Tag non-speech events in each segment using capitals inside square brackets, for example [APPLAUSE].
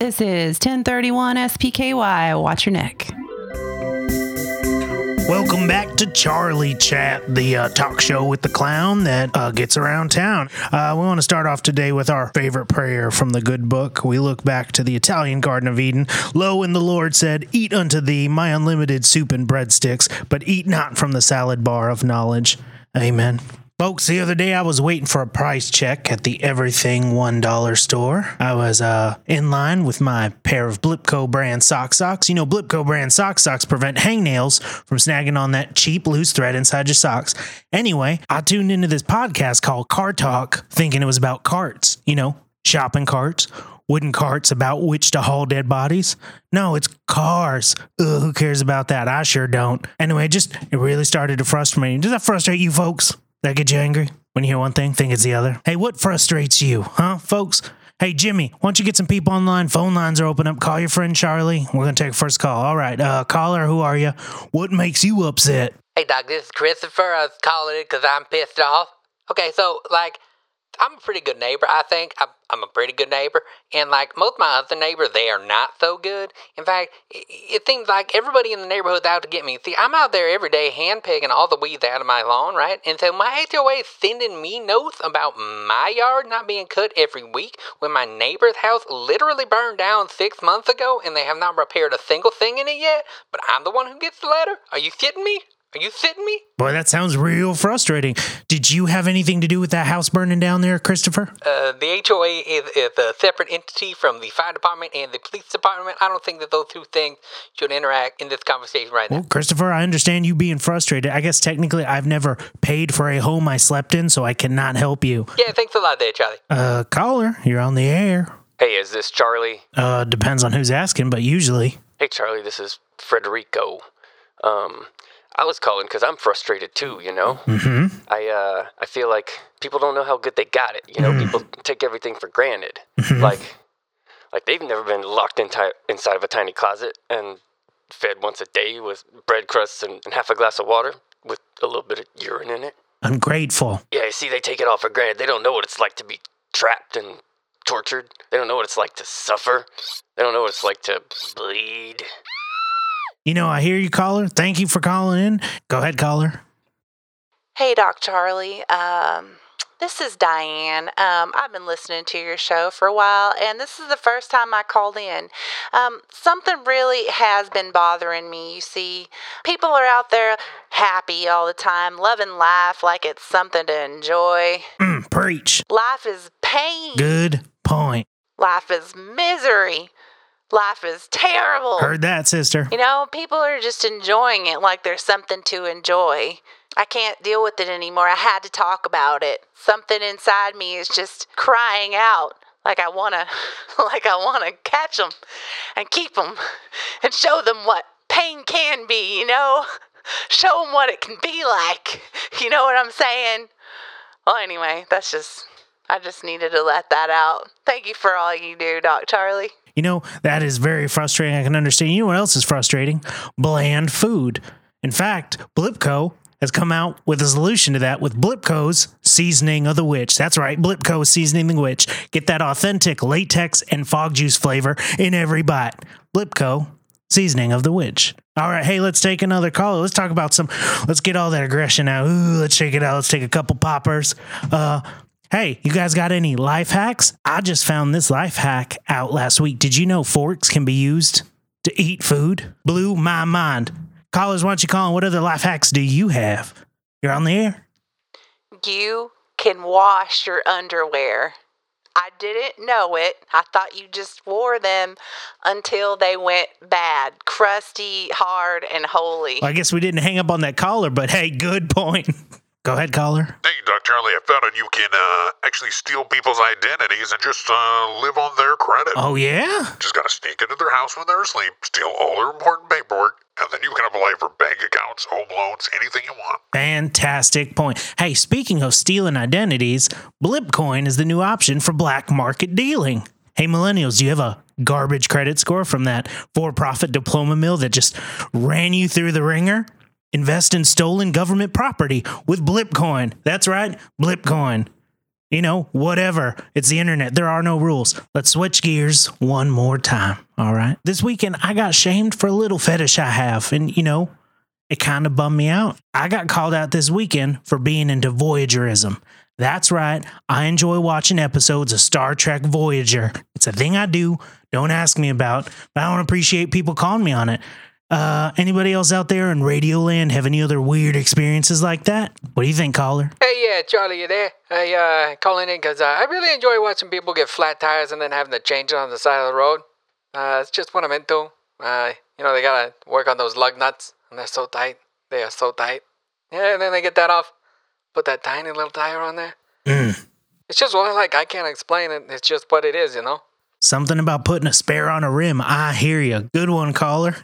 This is 1031 SPKY. Watch your neck. Welcome back to Charlie Chat, the uh, talk show with the clown that uh, gets around town. Uh, we want to start off today with our favorite prayer from the good book. We look back to the Italian Garden of Eden. Lo, and the Lord said, Eat unto thee my unlimited soup and breadsticks, but eat not from the salad bar of knowledge. Amen. Folks, the other day I was waiting for a price check at the Everything $1 store. I was uh, in line with my pair of Blippco brand sock socks. You know, Blippco brand sock socks prevent hangnails from snagging on that cheap loose thread inside your socks. Anyway, I tuned into this podcast called Car Talk thinking it was about carts, you know, shopping carts. Wooden carts about which to haul dead bodies? No, it's cars. Ugh, who cares about that? I sure don't. Anyway, just it really started to frustrate me. Does that frustrate you folks? That get you angry? When you hear one thing, think it's the other? Hey, what frustrates you, huh, folks? Hey, Jimmy, why don't you get some people online? Phone lines are open up. Call your friend Charlie. We're going to take a first call. All right, uh, caller, who are you? What makes you upset? Hey, Doc, this is Christopher. I was calling it because I'm pissed off. Okay, so, like, I'm a pretty good neighbor, I think. I'm, I'm a pretty good neighbor. And, like, most of my other neighbors, they are not so good. In fact, it, it seems like everybody in the neighborhood's out to get me. See, I'm out there every day hand picking all the weeds out of my lawn, right? And so my HOA is sending me notes about my yard not being cut every week when my neighbor's house literally burned down six months ago and they have not repaired a single thing in it yet. But I'm the one who gets the letter. Are you kidding me? Are you sitting me? Boy, that sounds real frustrating. Did you have anything to do with that house burning down there, Christopher? Uh, the HOA is, is a separate entity from the fire department and the police department. I don't think that those two things should interact in this conversation right Well, now. Christopher, I understand you being frustrated. I guess technically I've never paid for a home I slept in, so I cannot help you. Yeah, thanks a lot there, Charlie. Uh, caller, you're on the air. Hey, is this Charlie? Uh, depends on who's asking, but usually. Hey, Charlie, this is Frederico. Um, I was calling because I'm frustrated too. You know, Mm-hmm. I uh, I feel like people don't know how good they got it. You know, Mm. people take everything for granted. Mhm. Like, like they've never been locked in ti- inside of a tiny closet and fed once a day with bread crusts and, and half a glass of water with a little bit of urine in it. Ungrateful. Yeah, you see, they take it all for granted. They don't know what it's like to be trapped and tortured. They don't know what it's like to suffer. They don't know what it's like to bleed. You know, I hear you, caller. Thank you for calling in. Go ahead, caller. Hey, Doc Charlie. Um, this is Diane. Um, I've been listening to your show for a while, and this is the first time I called in. Um, something really has been bothering me. You see, people are out there happy all the time, loving life like it's something to enjoy. Mm, preach. Life is pain. Good point. Life is misery. Life is terrible. Heard that, sister. You know, people are just enjoying it like there's something to enjoy. I can't deal with it anymore. I had to talk about it. Something inside me is just crying out like I want to [LAUGHS] like I want to catch them and keep them and show them what pain can be, you know? Show them what it can be like. You know what I'm saying? Well, anyway, that's just I just needed to let that out. Thank you for all you do, Doc Charlie. You know, that is very frustrating. I can understand. You know what else is frustrating? Bland food. In fact, Blippco has come out with a solution to that with Blippco's Seasoning of the Witch. That's right, Blippco's Seasoning the Witch. Get that authentic latex and fog juice flavor in every bite. Blippco Seasoning of the Witch. All right, hey, let's take another call. Let's talk about some, let's get all that aggression out. Ooh, let's shake it out. Let's take a couple poppers. Uh, Hey, you guys got any life hacks? I just found this life hack out last week. Did you know forks can be used to eat food? Blew my mind. Callers, why don't you call? What other life hacks do you have? You're on the air. You can wash your underwear. I didn't know it. I thought you just wore them until they went bad, crusty, hard, and holy. Well, I guess we didn't hang up on that caller, but hey, good point. [LAUGHS] Go ahead, caller. Hey, Doc Charlie, I found out you can uh, actually steal people's identities and just uh, live on their credit. Oh, yeah? Just gotta sneak into their house when they're asleep, steal all their important paperwork, and then you can apply for bank accounts, home loans, anything you want. Fantastic point. Hey, speaking of stealing identities, Blipcoin is the new option for black market dealing. Hey, millennials, do you have a garbage credit score from that for profit diploma mill that just ran you through the ringer? Invest in stolen government property with Blipcoin. That's right, Blipcoin. You know, whatever. It's the internet. There are no rules. Let's switch gears one more time. All right. This weekend, I got shamed for a little fetish I have. And, you know, it kind of bummed me out. I got called out this weekend for being into Voyagerism. That's right. I enjoy watching episodes of Star Trek Voyager. It's a thing I do. Don't ask me about, but I don't appreciate people calling me on it. Uh, anybody else out there in Radioland have any other weird experiences like that? What do you think, caller? Hey, yeah, Charlie, you there? I uh calling in because uh, I really enjoy watching people get flat tires and then having to change it on the side of the road. Uh, it's just what I'm into. Uh, you know, they gotta work on those lug nuts, and they're so tight. They are so tight. Yeah, and then they get that off, put that tiny little tire on there. Mm. It's just what I like. I can't explain it. It's just what it is, you know. Something about putting a spare on a rim. I hear you. Good one, caller.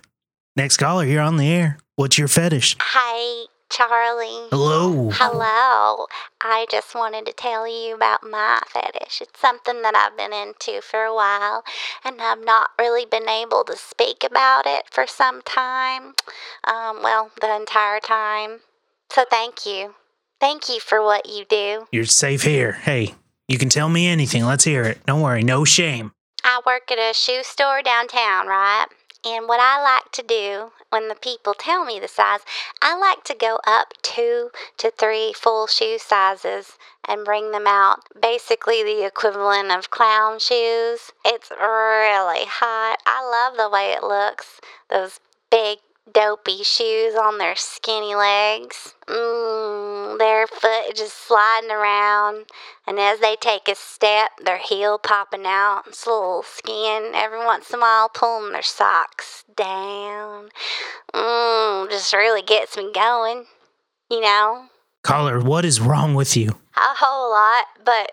Next caller, you're on the air. What's your fetish? Hi, Charlie. Hello. Hello. I just wanted to tell you about my fetish. It's something that I've been into for a while, and I've not really been able to speak about it for some time. Um, well, the entire time. So thank you. Thank you for what you do. You're safe here. Hey, you can tell me anything. Let's hear it. Don't worry. No shame. I work at a shoe store downtown, right? And what I like to do when the people tell me the size, I like to go up two to three full shoe sizes and bring them out. Basically, the equivalent of clown shoes. It's really hot. I love the way it looks. Those big, dopey shoes on their skinny legs. Mmm, their foot just sliding around. And as they take a step, their heel popping out, it's a little skin. Every once in a while, pulling their socks down. Mmm, just really gets me going. You know, Caller, what is wrong with you? a whole lot, but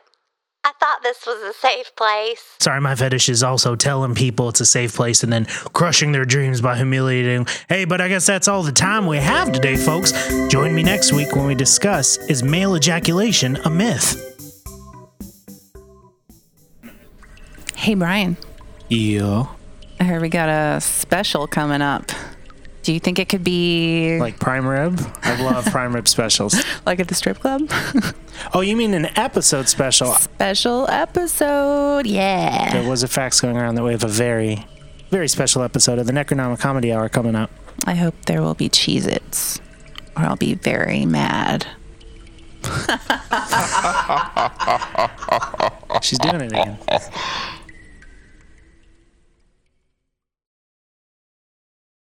I thought this was a safe place. Sorry, my fetish is also telling people it's a safe place and then crushing their dreams by humiliating. Hey, but I guess that's all the time we have today, folks. Join me next week when we discuss Is male ejaculation a myth? Hey, Brian. Yeah. I heard we got a special coming up. Do you think it could be like, prime rib? I love prime rib specials. [LAUGHS] Like at the strip club? Oh, you mean an episode special? Special episode. Yeah. There was a fax going around that we have a very, very special episode of the Necronomic Comedy Hour coming up. I hope there will be Cheez Its, or I'll be very mad. [LAUGHS] She's doing it again. [LAUGHS]